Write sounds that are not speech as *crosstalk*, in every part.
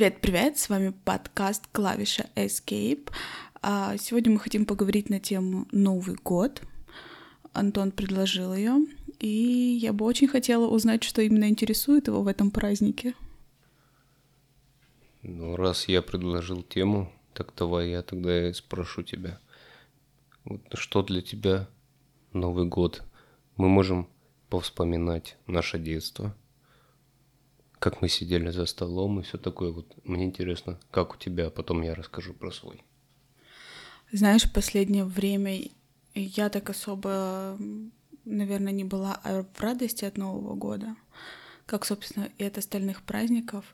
Привет-привет, с вами подкаст «Клавиша Escape». А, сегодня мы хотим поговорить на тему «Новый год». Антон предложил ее, и я бы очень хотела узнать, что именно интересует его в этом празднике. Ну, раз я предложил тему, так давай я тогда и спрошу тебя. Вот что для тебя Новый год? Мы можем повспоминать наше детство – как мы сидели за столом и все такое. Вот мне интересно, как у тебя, а потом я расскажу про свой. Знаешь, в последнее время я так особо, наверное, не была в радости от Нового года, как, собственно, и от остальных праздников.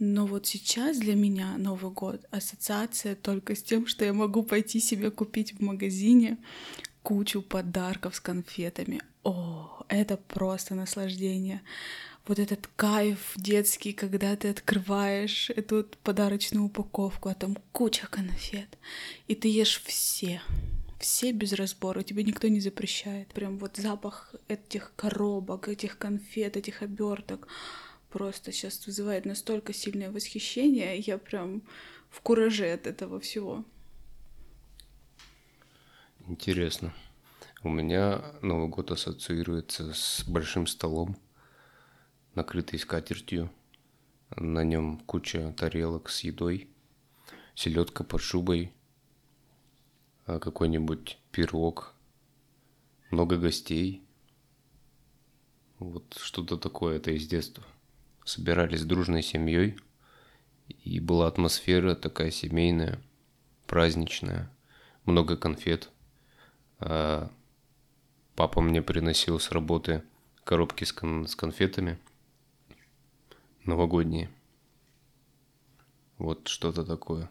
Но вот сейчас для меня Новый год ассоциация только с тем, что я могу пойти себе купить в магазине кучу подарков с конфетами. О, это просто наслаждение вот этот кайф детский, когда ты открываешь эту подарочную упаковку, а там куча конфет, и ты ешь все, все без разбора, тебе никто не запрещает. Прям вот запах этих коробок, этих конфет, этих оберток просто сейчас вызывает настолько сильное восхищение, я прям в кураже от этого всего. Интересно. У меня Новый год ассоциируется с большим столом, накрытый скатертью. На нем куча тарелок с едой, селедка под шубой, а какой-нибудь пирог, много гостей. Вот что-то такое, это из детства. Собирались дружной семьей, и была атмосфера такая семейная, праздничная, много конфет. А папа мне приносил с работы коробки с, с конфетами – новогодние. Вот что-то такое.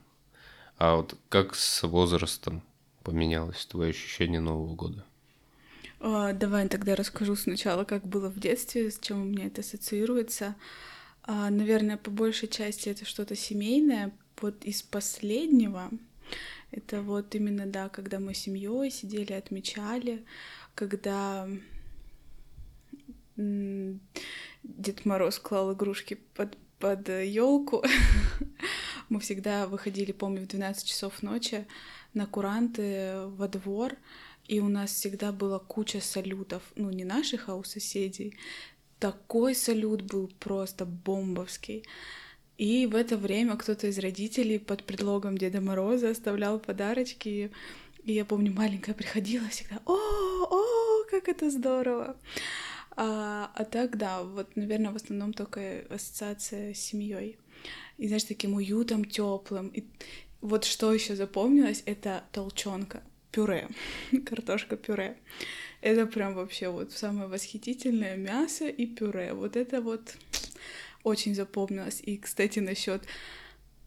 А вот как с возрастом поменялось твое ощущение Нового года? А, давай тогда расскажу сначала, как было в детстве, с чем у меня это ассоциируется. А, наверное, по большей части это что-то семейное. Вот из последнего это вот именно, да, когда мы семьей сидели, отмечали, когда Дед Мороз клал игрушки под, под елку. *laughs* Мы всегда выходили, помню, в 12 часов ночи на куранты во двор, и у нас всегда была куча салютов, ну, не наших, а у соседей. Такой салют был просто бомбовский. И в это время кто-то из родителей под предлогом Деда Мороза оставлял подарочки. И я помню, маленькая приходила всегда, о, о, как это здорово. А, а так, да, вот, наверное, в основном только ассоциация с семьей. И, знаешь, таким уютом, теплым. И вот что еще запомнилось, это толчонка, пюре, *laughs* картошка пюре. Это прям вообще вот самое восхитительное мясо и пюре. Вот это вот очень запомнилось. И, кстати, насчет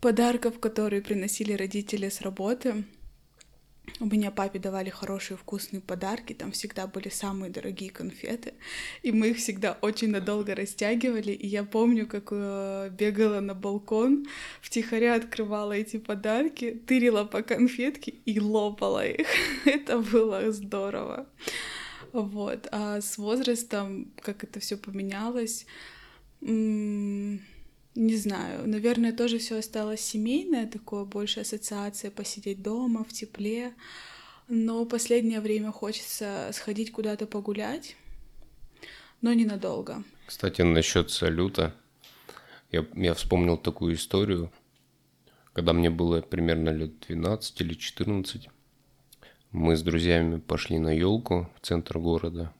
подарков, которые приносили родители с работы, у меня папе давали хорошие вкусные подарки, там всегда были самые дорогие конфеты, и мы их всегда очень надолго растягивали, и я помню, как э, бегала на балкон, втихаря открывала эти подарки, тырила по конфетке и лопала их. *laughs* это было здорово. Вот. А с возрастом, как это все поменялось, не знаю, наверное, тоже все осталось семейное, такое больше ассоциация посидеть дома в тепле. Но последнее время хочется сходить куда-то погулять, но ненадолго. Кстати, насчет салюта, я, я вспомнил такую историю, когда мне было примерно лет 12 или 14. Мы с друзьями пошли на елку в центр города,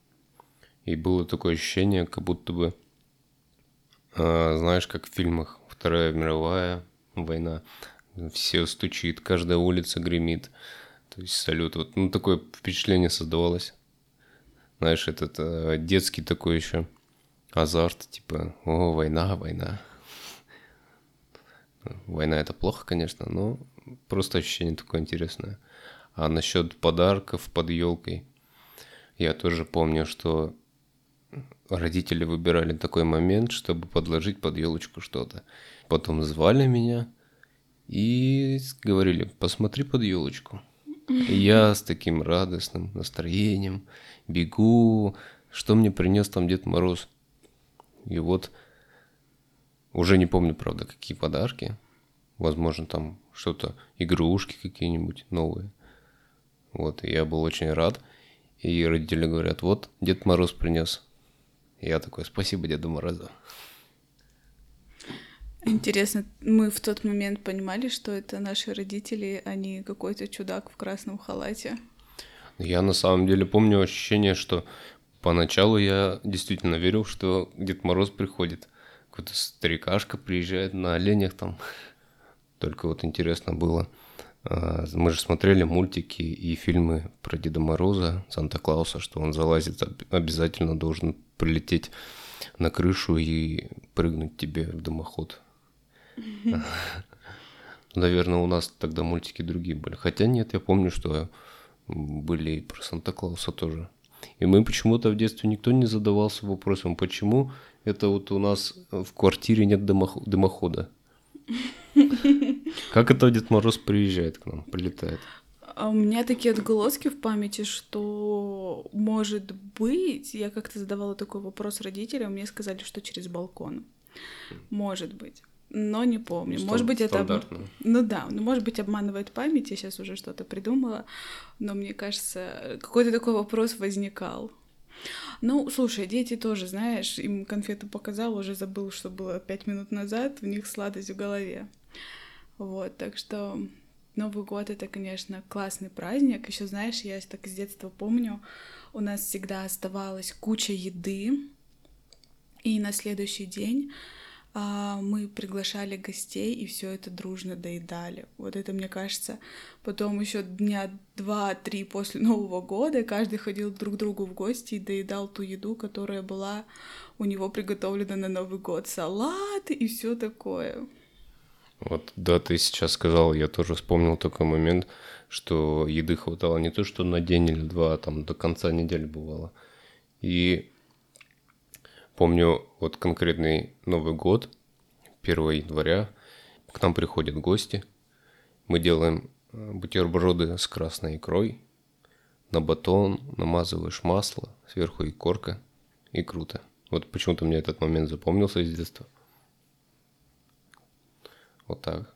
и было такое ощущение, как будто бы знаешь, как в фильмах Вторая мировая война, все стучит, каждая улица гремит. То есть салют. Вот, ну, такое впечатление создавалось. Знаешь, этот э, детский такой еще азарт, типа, о, война, война. Война это плохо, конечно, но просто ощущение такое интересное. А насчет подарков под елкой, я тоже помню, что родители выбирали такой момент, чтобы подложить под елочку что-то. Потом звали меня и говорили, посмотри под елочку. Я с таким радостным настроением бегу, что мне принес там Дед Мороз. И вот Уже не помню, правда, какие подарки. Возможно, там что-то, игрушки какие-нибудь новые. Вот, и я был очень рад. И родители говорят, вот, Дед Мороз принес. И я такой, спасибо Деду Морозу. Интересно, мы в тот момент понимали, что это наши родители, а не какой-то чудак в красном халате? Я на самом деле помню ощущение, что поначалу я действительно верил, что Дед Мороз приходит. Какой-то старикашка приезжает на оленях там. Только вот интересно было, а, мы же смотрели мультики и фильмы про Деда Мороза, Санта-Клауса, что он залазит, обязательно должен прилететь на крышу и прыгнуть тебе в дымоход. *laughs* Наверное, у нас тогда мультики другие были. Хотя нет, я помню, что были и про Санта-Клауса тоже. И мы почему-то в детстве никто не задавался вопросом, почему это вот у нас в квартире нет дымохода. *laughs* Как это Дед Мороз приезжает к нам, прилетает? А у меня такие отголоски в памяти, что, может быть, я как-то задавала такой вопрос родителям, мне сказали, что через балкон. Может быть но не помню. Что может быть, это... Ну да, ну может быть, обманывает память, я сейчас уже что-то придумала, но мне кажется, какой-то такой вопрос возникал. Ну, слушай, дети тоже, знаешь, им конфету показал, уже забыл, что было пять минут назад, у них сладость в голове. Вот, так что Новый год это, конечно, классный праздник. Еще, знаешь, я так с детства помню, у нас всегда оставалась куча еды, и на следующий день а, мы приглашали гостей и все это дружно доедали. Вот это, мне кажется, потом еще дня два-три после *laughs* Нового года каждый ходил друг к другу в гости и доедал ту еду, которая была у него приготовлена на Новый год. Салаты и все такое. Вот, да, ты сейчас сказал, я тоже вспомнил такой момент, что еды хватало не то, что на день или два, а там до конца недели бывало. И Помню вот конкретный Новый год, 1 января, к нам приходят гости, мы делаем э, бутерброды с красной икрой, на батон намазываешь масло, сверху и корка, и круто. Вот почему-то мне этот момент запомнился из детства. Вот так.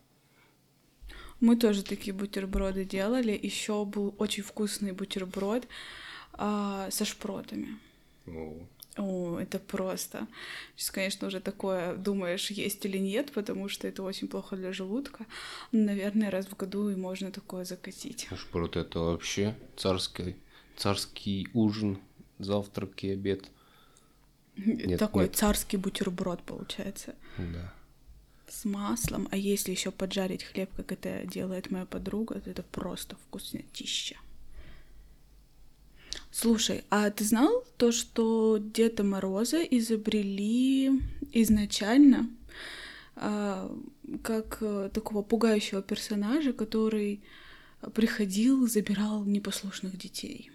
Мы тоже такие бутерброды делали. Еще был очень вкусный бутерброд а, со шпротами. О. О, это просто. Сейчас, конечно, уже такое думаешь, есть или нет, потому что это очень плохо для желудка. Но, наверное, раз в году и можно такое закатить. Шпрот это вообще царский, царский ужин, завтрак и обед. Нет, такой нет. царский бутерброд получается. Да. С маслом. А если еще поджарить хлеб, как это делает моя подруга, то это просто вкуснотища. Слушай, а ты знал то, что Деда Мороза изобрели изначально а, как а, такого пугающего персонажа, который приходил, забирал непослушных детей.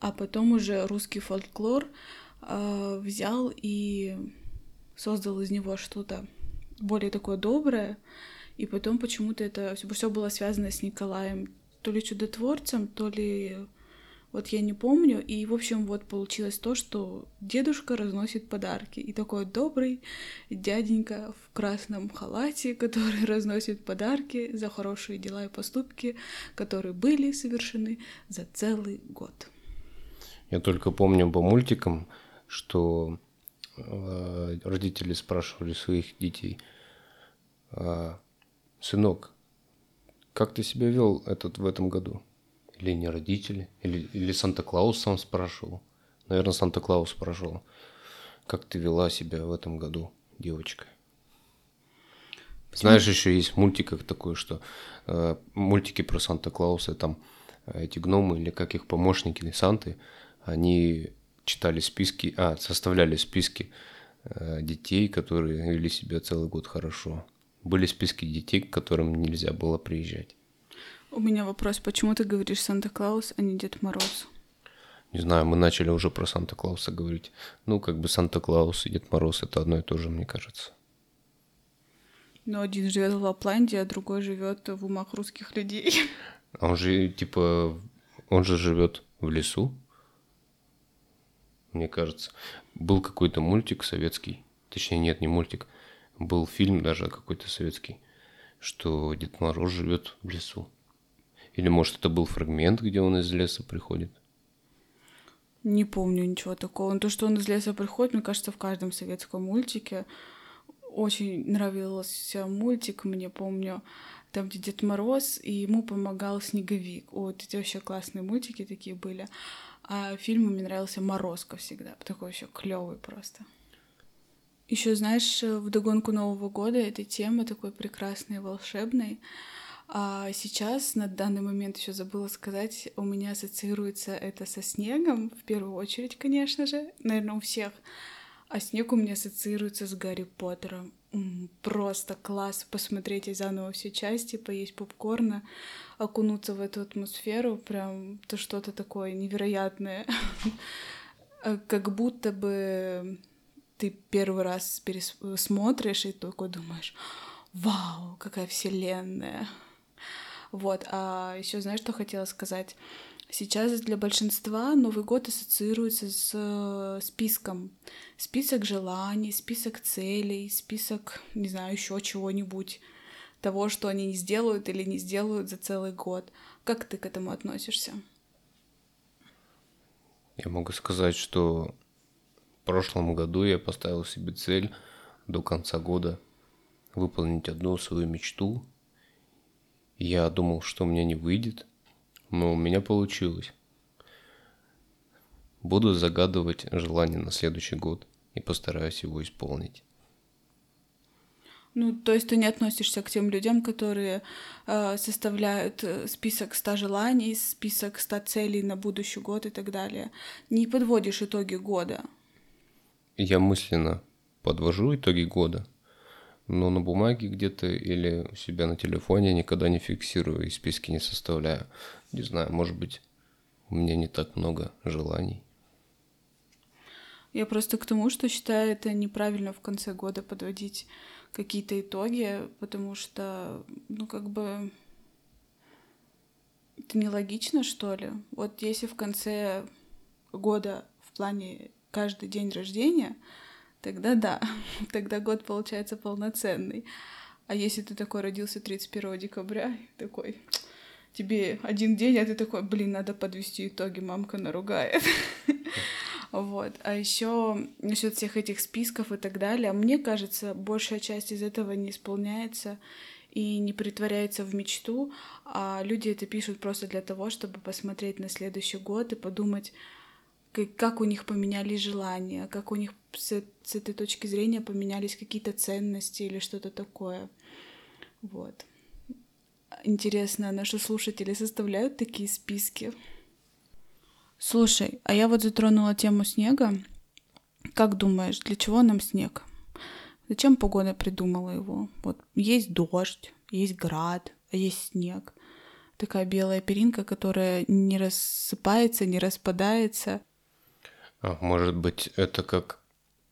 А потом уже русский фольклор а, взял и создал из него что-то более такое доброе, и потом почему-то это все было связано с Николаем, то ли чудотворцем, то ли вот я не помню, и, в общем, вот получилось то, что дедушка разносит подарки. И такой добрый дяденька в красном халате, *laughs* который разносит подарки за хорошие дела и поступки, которые были совершены за целый год. Я только помню по мультикам, что э, родители спрашивали своих детей, сынок, как ты себя вел этот в этом году? Или не родители, или, или Санта-Клаус сам спрашивал. Наверное, Санта-Клаус спрашивал, как ты вела себя в этом году, девочка. Почему? Знаешь, еще есть мультик такой, что э, мультики про Санта-Клауса, там э, эти гномы или как их помощники Санты, они читали списки, а, составляли списки э, детей, которые вели себя целый год хорошо. Были списки детей, к которым нельзя было приезжать. У меня вопрос, почему ты говоришь Санта-Клаус, а не Дед Мороз? Не знаю, мы начали уже про Санта-Клауса говорить. Ну, как бы Санта-Клаус и Дед Мороз это одно и то же, мне кажется. Но один живет в Лапландии, а другой живет в умах русских людей. *laughs* А он же, типа, он же живет в лесу. Мне кажется. Был какой-то мультик советский. Точнее, нет, не мультик. Был фильм даже какой-то советский, что Дед Мороз живет в лесу. Или может это был фрагмент, где он из леса приходит? Не помню ничего такого. Но то, что он из леса приходит, мне кажется, в каждом советском мультике. Очень нравился мультик, мне помню, там, где Дед Мороз, и ему помогал Снеговик. Вот эти вообще классные мультики такие были. А фильм мне нравился Морозко всегда. Такой еще клевый просто. Еще, знаешь, в догонку Нового года эта тема такой прекрасной, волшебной. А сейчас, на данный момент, еще забыла сказать, у меня ассоциируется это со снегом, в первую очередь, конечно же, наверное, у всех. А снег у меня ассоциируется с Гарри Поттером. Просто класс посмотреть заново все части, поесть попкорна, окунуться в эту атмосферу, прям то что-то такое невероятное. *laughs* Как будто бы ты первый раз пересмотришь и такой думаешь, вау, какая вселенная. Вот, а еще знаешь, что хотела сказать? Сейчас для большинства Новый год ассоциируется с э, списком. Список желаний, список целей, список, не знаю, еще чего-нибудь. Того, что они не сделают или не сделают за целый год. Как ты к этому относишься? Я могу сказать, что в прошлом году я поставил себе цель до конца года выполнить одну свою мечту я думал, что у меня не выйдет, но у меня получилось. Буду загадывать желание на следующий год и постараюсь его исполнить. Ну, то есть ты не относишься к тем людям, которые э, составляют э, список 100 желаний, список 100 целей на будущий год и так далее. Не подводишь итоги года. Я мысленно подвожу итоги года, но на бумаге где-то или у себя на телефоне никогда не фиксирую и списки не составляю. Не знаю, может быть, у меня не так много желаний. Я просто к тому, что считаю это неправильно в конце года подводить какие-то итоги, потому что, ну, как бы, это нелогично, что ли. Вот если в конце года в плане каждый день рождения тогда да, *laughs* тогда год получается полноценный. А если ты такой родился 31 декабря, такой, тебе один день, а ты такой, блин, надо подвести итоги, мамка наругает. *laughs* Вот. А еще насчет всех этих списков и так далее, мне кажется, большая часть из этого не исполняется и не притворяется в мечту, а люди это пишут просто для того, чтобы посмотреть на следующий год и подумать, как у них поменялись желания, как у них с, с этой точки зрения поменялись какие-то ценности или что-то такое. Вот. Интересно, наши слушатели составляют такие списки? Слушай, а я вот затронула тему снега. Как думаешь, для чего нам снег? Зачем погода придумала его? Вот есть дождь, есть град, а есть снег. Такая белая перинка, которая не рассыпается, не распадается, а может быть, это как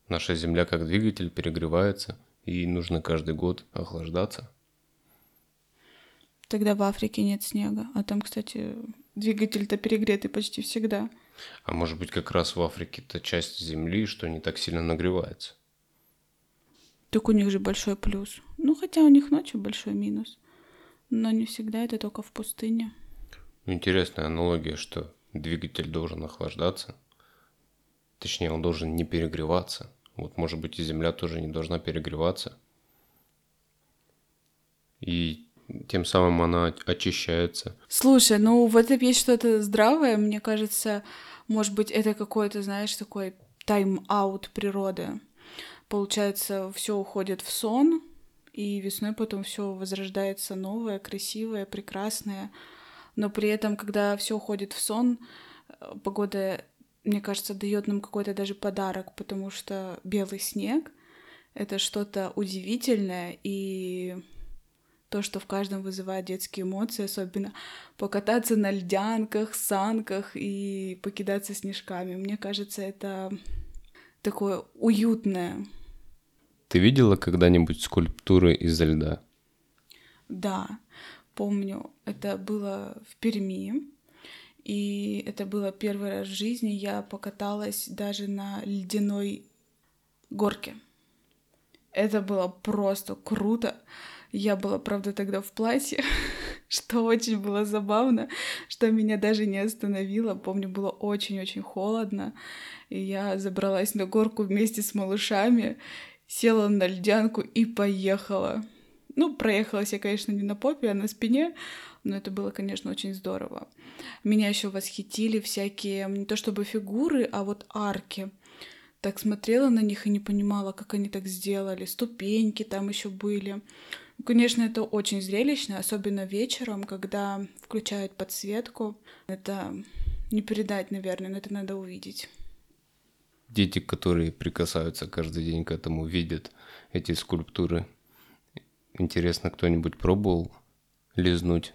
наша Земля как двигатель перегревается, и нужно каждый год охлаждаться? Тогда в Африке нет снега. А там, кстати, двигатель-то перегретый почти всегда. А может быть, как раз в Африке это часть Земли, что не так сильно нагревается? Так у них же большой плюс. Ну, хотя у них ночью большой минус. Но не всегда это только в пустыне. Интересная аналогия, что двигатель должен охлаждаться, Точнее, он должен не перегреваться. Вот, может быть, и Земля тоже не должна перегреваться. И тем самым она очищается. Слушай, ну в этом есть что-то здравое. Мне кажется, может быть, это какой-то, знаешь, такой тайм-аут природы. Получается, все уходит в сон, и весной потом все возрождается новое, красивое, прекрасное. Но при этом, когда все уходит в сон, погода мне кажется, дает нам какой-то даже подарок, потому что белый снег — это что-то удивительное, и то, что в каждом вызывает детские эмоции, особенно покататься на льдянках, санках и покидаться снежками. Мне кажется, это такое уютное. Ты видела когда-нибудь скульптуры из льда? Да, помню, это было в Перми. И это было первый раз в жизни. Я покаталась даже на ледяной горке. Это было просто круто. Я была, правда, тогда в платье, *laughs* что очень было забавно, что меня даже не остановило. Помню, было очень-очень холодно, и я забралась на горку вместе с малышами, села на льдянку и поехала. Ну, проехалась я, конечно, не на попе, а на спине, но это было, конечно, очень здорово. Меня еще восхитили всякие, не то чтобы фигуры, а вот арки. Так смотрела на них и не понимала, как они так сделали. Ступеньки там еще были. Ну, конечно, это очень зрелищно, особенно вечером, когда включают подсветку. Это не передать, наверное, но это надо увидеть. Дети, которые прикасаются каждый день к этому, видят эти скульптуры. Интересно, кто-нибудь пробовал лизнуть?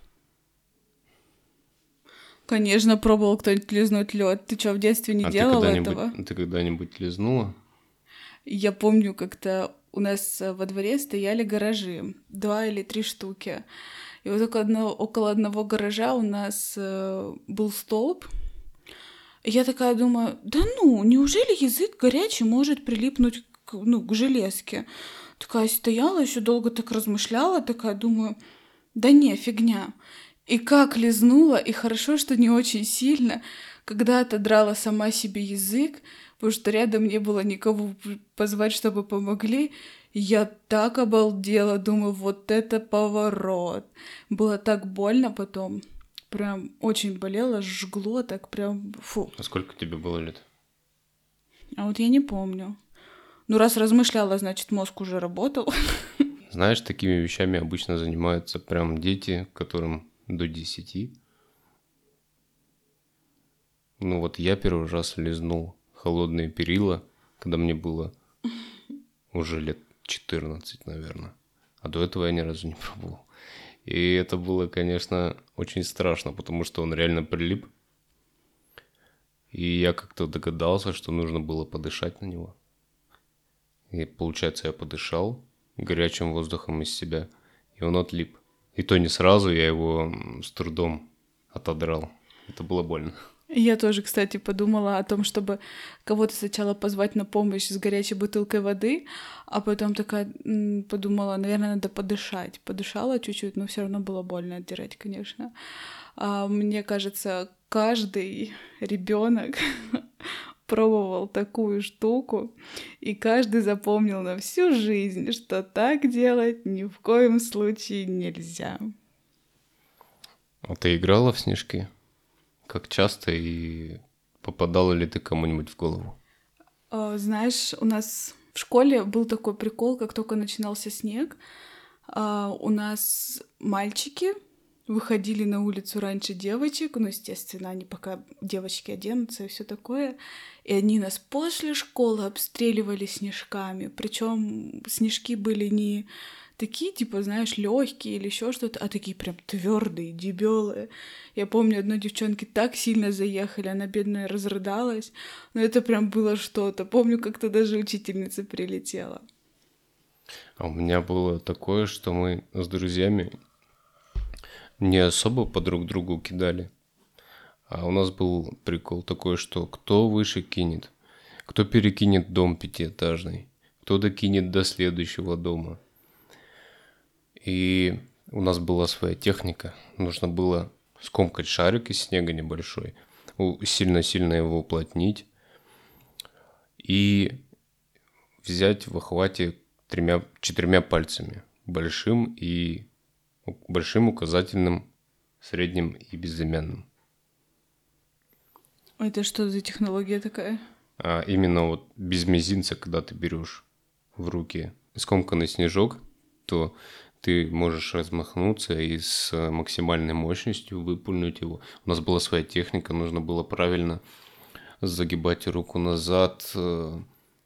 Конечно, пробовал кто-нибудь лизнуть лед. Ты что, в детстве не а делал ты этого? Ты когда-нибудь лизнула? Я помню, как-то у нас э, во дворе стояли гаражи, два или три штуки. И вот около одного, около одного гаража у нас э, был столб. И я такая думаю, да ну, неужели язык горячий может прилипнуть к, ну, к железке? Такая стояла, еще долго так размышляла, такая думаю, да не, фигня. И как лизнула, и хорошо, что не очень сильно, когда отодрала сама себе язык, потому что рядом не было никого позвать, чтобы помогли. Я так обалдела, думаю, вот это поворот. Было так больно потом. Прям очень болело, жгло, так прям фу. А сколько тебе было лет? А вот я не помню. Ну, раз размышляла, значит, мозг уже работал. *laughs* Знаешь, такими вещами обычно занимаются прям дети, которым до десяти. Ну вот я первый раз лизнул холодные перила, когда мне было *laughs* уже лет 14, наверное. А до этого я ни разу не пробовал. И это было, конечно, очень страшно, потому что он реально прилип. И я как-то догадался, что нужно было подышать на него. И получается, я подышал горячим воздухом из себя, и он отлип. И то не сразу, я его с трудом отодрал. Это было больно. Я тоже, кстати, подумала о том, чтобы кого-то сначала позвать на помощь с горячей бутылкой воды, а потом такая подумала, наверное, надо подышать. Подышала чуть-чуть, но все равно было больно отдирать, конечно. А мне кажется, каждый ребенок пробовал такую штуку, и каждый запомнил на всю жизнь, что так делать ни в коем случае нельзя. А ты играла в снежки? Как часто и попадала ли ты кому-нибудь в голову? А, знаешь, у нас в школе был такой прикол, как только начинался снег, а, у нас мальчики выходили на улицу раньше девочек, ну, естественно, они пока девочки оденутся и все такое, и они нас после школы обстреливали снежками, причем снежки были не такие, типа, знаешь, легкие или еще что-то, а такие прям твердые, дебелые. Я помню, одной девчонке так сильно заехали, она бедная разрыдалась, но это прям было что-то. Помню, как-то даже учительница прилетела. А у меня было такое, что мы с друзьями не особо по друг другу кидали. А у нас был прикол такой, что кто выше кинет, кто перекинет дом пятиэтажный, кто докинет до следующего дома. И у нас была своя техника. Нужно было скомкать шарик из снега небольшой, сильно-сильно его уплотнить и взять в охвате тремя, четырьмя пальцами, большим и большим указательным, средним и безымянным. Это что за технология такая? А именно вот без мизинца, когда ты берешь в руки скомканный снежок, то ты можешь размахнуться и с максимальной мощностью выпульнуть его. У нас была своя техника, нужно было правильно загибать руку назад э,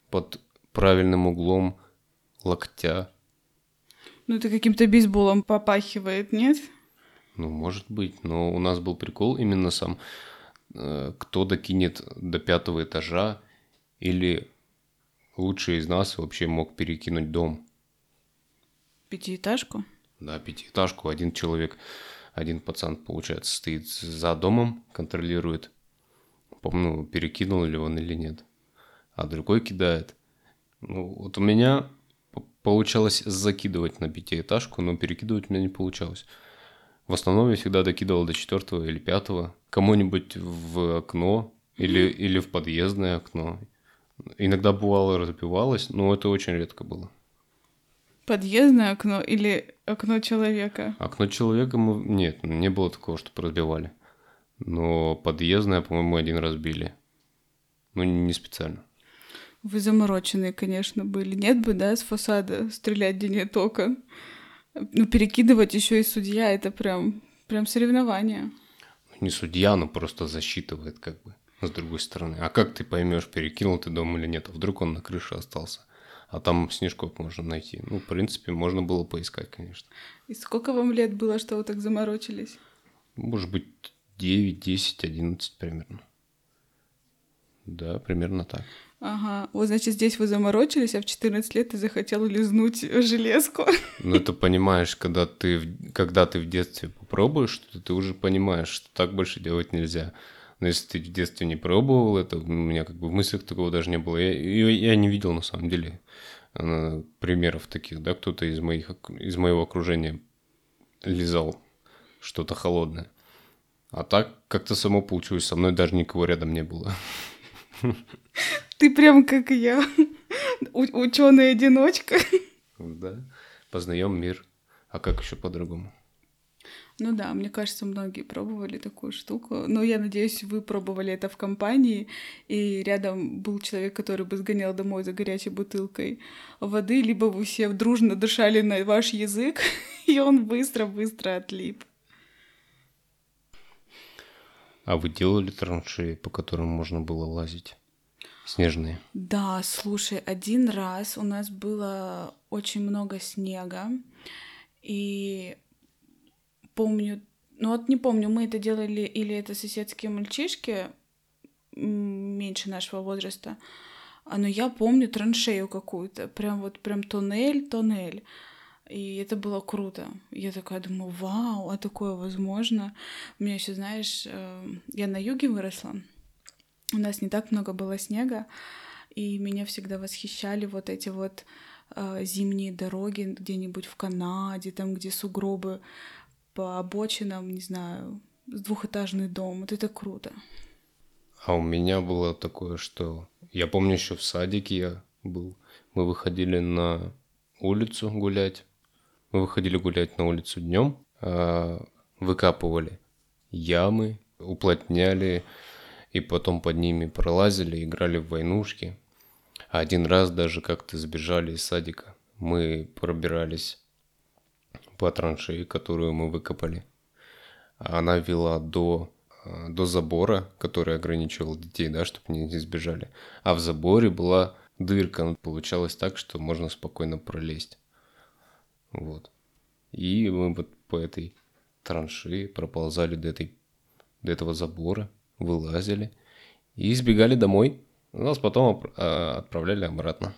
под правильным углом локтя, ну, это каким-то бейсболом попахивает, нет? Ну, может быть, но у нас был прикол именно сам, э, кто докинет до пятого этажа, или лучший из нас вообще мог перекинуть дом. Пятиэтажку? Да, пятиэтажку. Один человек, один пацан, получается, стоит за домом, контролирует, помню, перекинул ли он или нет. А другой кидает. Ну, вот у меня получалось закидывать на пятиэтажку, но перекидывать у меня не получалось. В основном я всегда докидывал до четвертого или пятого, кому-нибудь в окно или, или в подъездное окно. Иногда бывало разбивалось, но это очень редко было. Подъездное окно или окно человека? Окно человека мы... Нет, не было такого, что разбивали. Но подъездное, по-моему, один раз били. Ну, не специально. Вы замороченные, конечно, были. Нет бы, да, с фасада стрелять, где нет окон. Ну, перекидывать еще и судья, это прям, прям соревнование. Не судья, но просто засчитывает как бы с другой стороны. А как ты поймешь, перекинул ты дом или нет? А вдруг он на крыше остался? А там снежков можно найти. Ну, в принципе, можно было поискать, конечно. И сколько вам лет было, что вы так заморочились? Может быть, 9, 10, 11 примерно. Да, примерно так. Ага. Вот, значит, здесь вы заморочились, а в 14 лет ты захотел лизнуть железку. Ну, это понимаешь, когда ты, когда ты в детстве попробуешь что-то, ты уже понимаешь, что так больше делать нельзя. Но если ты в детстве не пробовал это, у меня как бы в мыслях такого даже не было. Я, я не видел, на самом деле, э, примеров таких, да, кто-то из, моих, из моего окружения лизал что-то холодное. А так как-то само получилось, со мной даже никого рядом не было. Ты прям как я, ученый одиночка. Да, познаем мир. А как еще по-другому? Ну да, мне кажется, многие пробовали такую штуку. Но я надеюсь, вы пробовали это в компании, и рядом был человек, который бы сгонял домой за горячей бутылкой воды, либо вы все дружно дышали на ваш язык, *laughs* и он быстро-быстро отлип. А вы делали траншеи, по которым можно было лазить? Снежные. Да, слушай, один раз у нас было очень много снега, и помню, ну вот не помню, мы это делали или это соседские мальчишки меньше нашего возраста, а, но я помню траншею какую-то, прям вот прям тоннель, тоннель. И это было круто. Я такая думаю, вау, а такое возможно. У меня еще, знаешь, э, я на юге выросла. У нас не так много было снега, и меня всегда восхищали вот эти вот э, зимние дороги где-нибудь в Канаде, там, где сугробы по обочинам, не знаю, двухэтажный дом. Вот это круто. А у меня было такое, что я помню еще в садике я был. Мы выходили на улицу гулять. Мы выходили гулять на улицу днем, а выкапывали ямы, уплотняли и потом под ними пролазили, играли в войнушки. Один раз даже как-то сбежали из садика. Мы пробирались по траншеи, которую мы выкопали. Она вела до, э, до забора, который ограничивал детей, да, чтобы они не сбежали. А в заборе была дырка. Получалось так, что можно спокойно пролезть. Вот. И мы вот по этой траншеи проползали до, этой, до этого забора, вылазили и сбегали домой. Нас потом а, отправляли обратно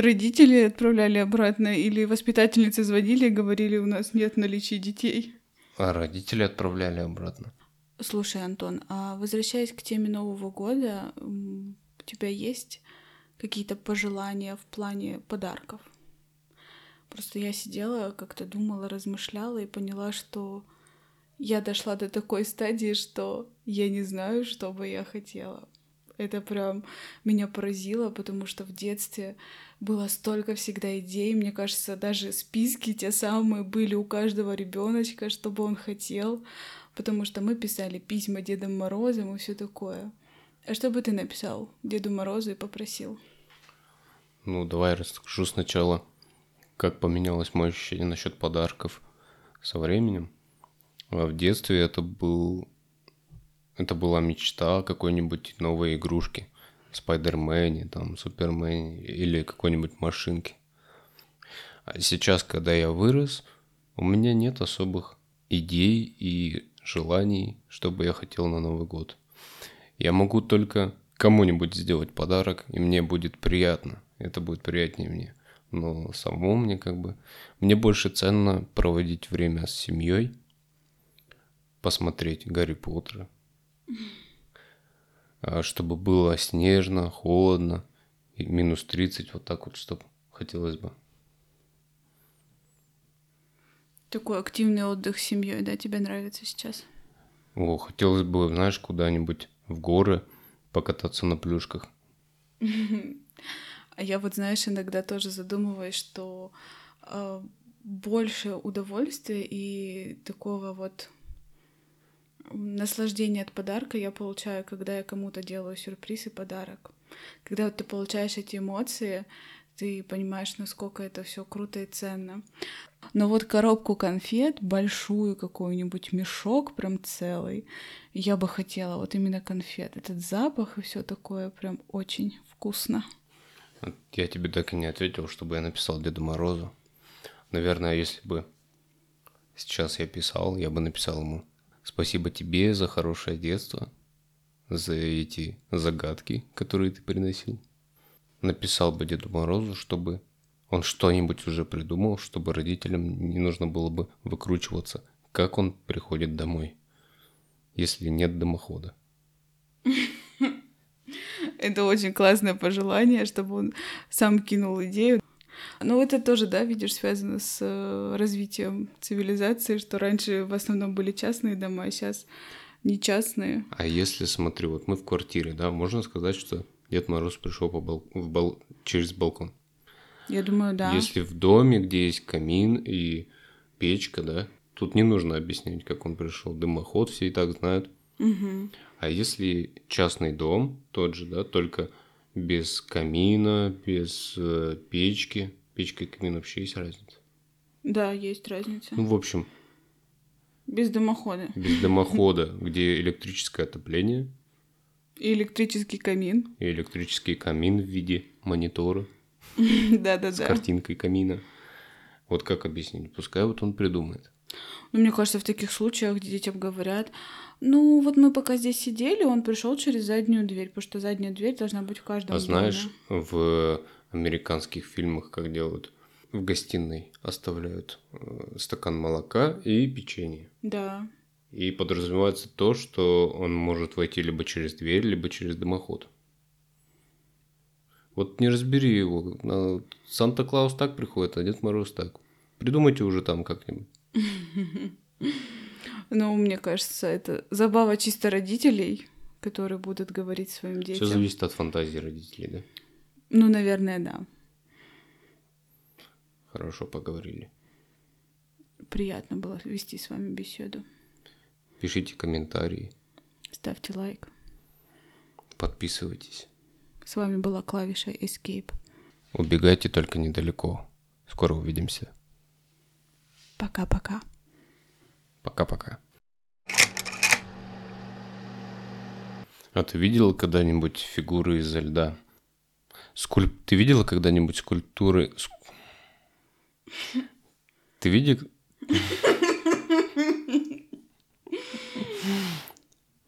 родители отправляли обратно или воспитательницы звонили и говорили, у нас нет наличия детей? А родители отправляли обратно. Слушай, Антон, а возвращаясь к теме Нового года, у тебя есть какие-то пожелания в плане подарков? Просто я сидела, как-то думала, размышляла и поняла, что я дошла до такой стадии, что я не знаю, что бы я хотела. Это прям меня поразило, потому что в детстве было столько всегда идей. Мне кажется, даже списки те самые были у каждого ребеночка, чтобы он хотел, потому что мы писали письма Дедом Морозом и все такое. А что бы ты написал Деду Морозу и попросил? Ну, давай расскажу сначала, как поменялось мое ощущение насчет подарков со временем. А в детстве это был это была мечта какой-нибудь новой игрушке. Спайдермене, там, Супермене или какой-нибудь машинке. А сейчас, когда я вырос, у меня нет особых идей и желаний, что бы я хотел на Новый год. Я могу только кому-нибудь сделать подарок, и мне будет приятно. Это будет приятнее мне. Но самому мне как бы... Мне больше ценно проводить время с семьей, посмотреть Гарри Поттера, а, чтобы было снежно, холодно, и минус 30, вот так вот, чтобы хотелось бы. Такой активный отдых с семьей, да, тебе нравится сейчас? О, хотелось бы, знаешь, куда-нибудь в горы покататься на плюшках. *laughs* А я вот, знаешь, иногда тоже задумываюсь, что э, больше удовольствия и такого вот наслаждения от подарка я получаю, когда я кому-то делаю сюрприз и подарок. Когда вот ты получаешь эти эмоции, ты понимаешь, насколько это все круто и ценно. Но вот коробку конфет, большую какую-нибудь мешок прям целый, я бы хотела вот именно конфет. Этот запах и все такое прям очень вкусно. Я тебе так и не ответил, чтобы я написал Деду Морозу. Наверное, если бы сейчас я писал, я бы написал ему «Спасибо тебе за хорошее детство, за эти загадки, которые ты приносил» написал бы Деду Морозу, чтобы он что-нибудь уже придумал, чтобы родителям не нужно было бы выкручиваться, как он приходит домой, если нет дымохода. *laughs* Это очень классное пожелание, чтобы он сам кинул идею. Ну, это тоже, да, видишь, связано с э, развитием цивилизации, что раньше в основном были частные дома, а сейчас не частные. А если, смотри, вот мы в квартире, да, можно сказать, что Дед Мороз пришел по бал... в бал... через балкон. Я думаю, да. Если в доме, где есть камин и печка, да, тут не нужно объяснять, как он пришел. Дымоход все и так знают. Угу. А если частный дом, тот же, да, только без камина, без э, печки. Печка и камин вообще есть разница? Да, есть разница. Ну, в общем. Без дымохода. Без дымохода, где электрическое отопление, и электрический камин. И электрический камин в виде монитора. *laughs* Да-да-да. С картинкой камина. Вот как объяснить? Пускай вот он придумает. Ну, мне кажется, в таких случаях детям говорят, ну, вот мы пока здесь сидели, он пришел через заднюю дверь, потому что задняя дверь должна быть в каждом А доме. знаешь, в американских фильмах как делают? В гостиной оставляют э, стакан молока и печенье. Да. И подразумевается то, что он может войти либо через дверь, либо через дымоход. Вот не разбери его. Санта-Клаус так приходит, а Дед Мороз так. Придумайте уже там как-нибудь. *laughs* Ну, мне кажется, это забава чисто родителей, которые будут говорить своим детям. Все зависит от фантазии родителей, да? Ну, наверное, да. Хорошо поговорили. Приятно было вести с вами беседу. Пишите комментарии. Ставьте лайк. Подписывайтесь. С вами была клавиша Escape. Убегайте только недалеко. Скоро увидимся. Пока-пока. Пока-пока. А ты видела когда-нибудь фигуры изо льда? Скульп... Ты видела когда-нибудь скульптуры... Ты видел...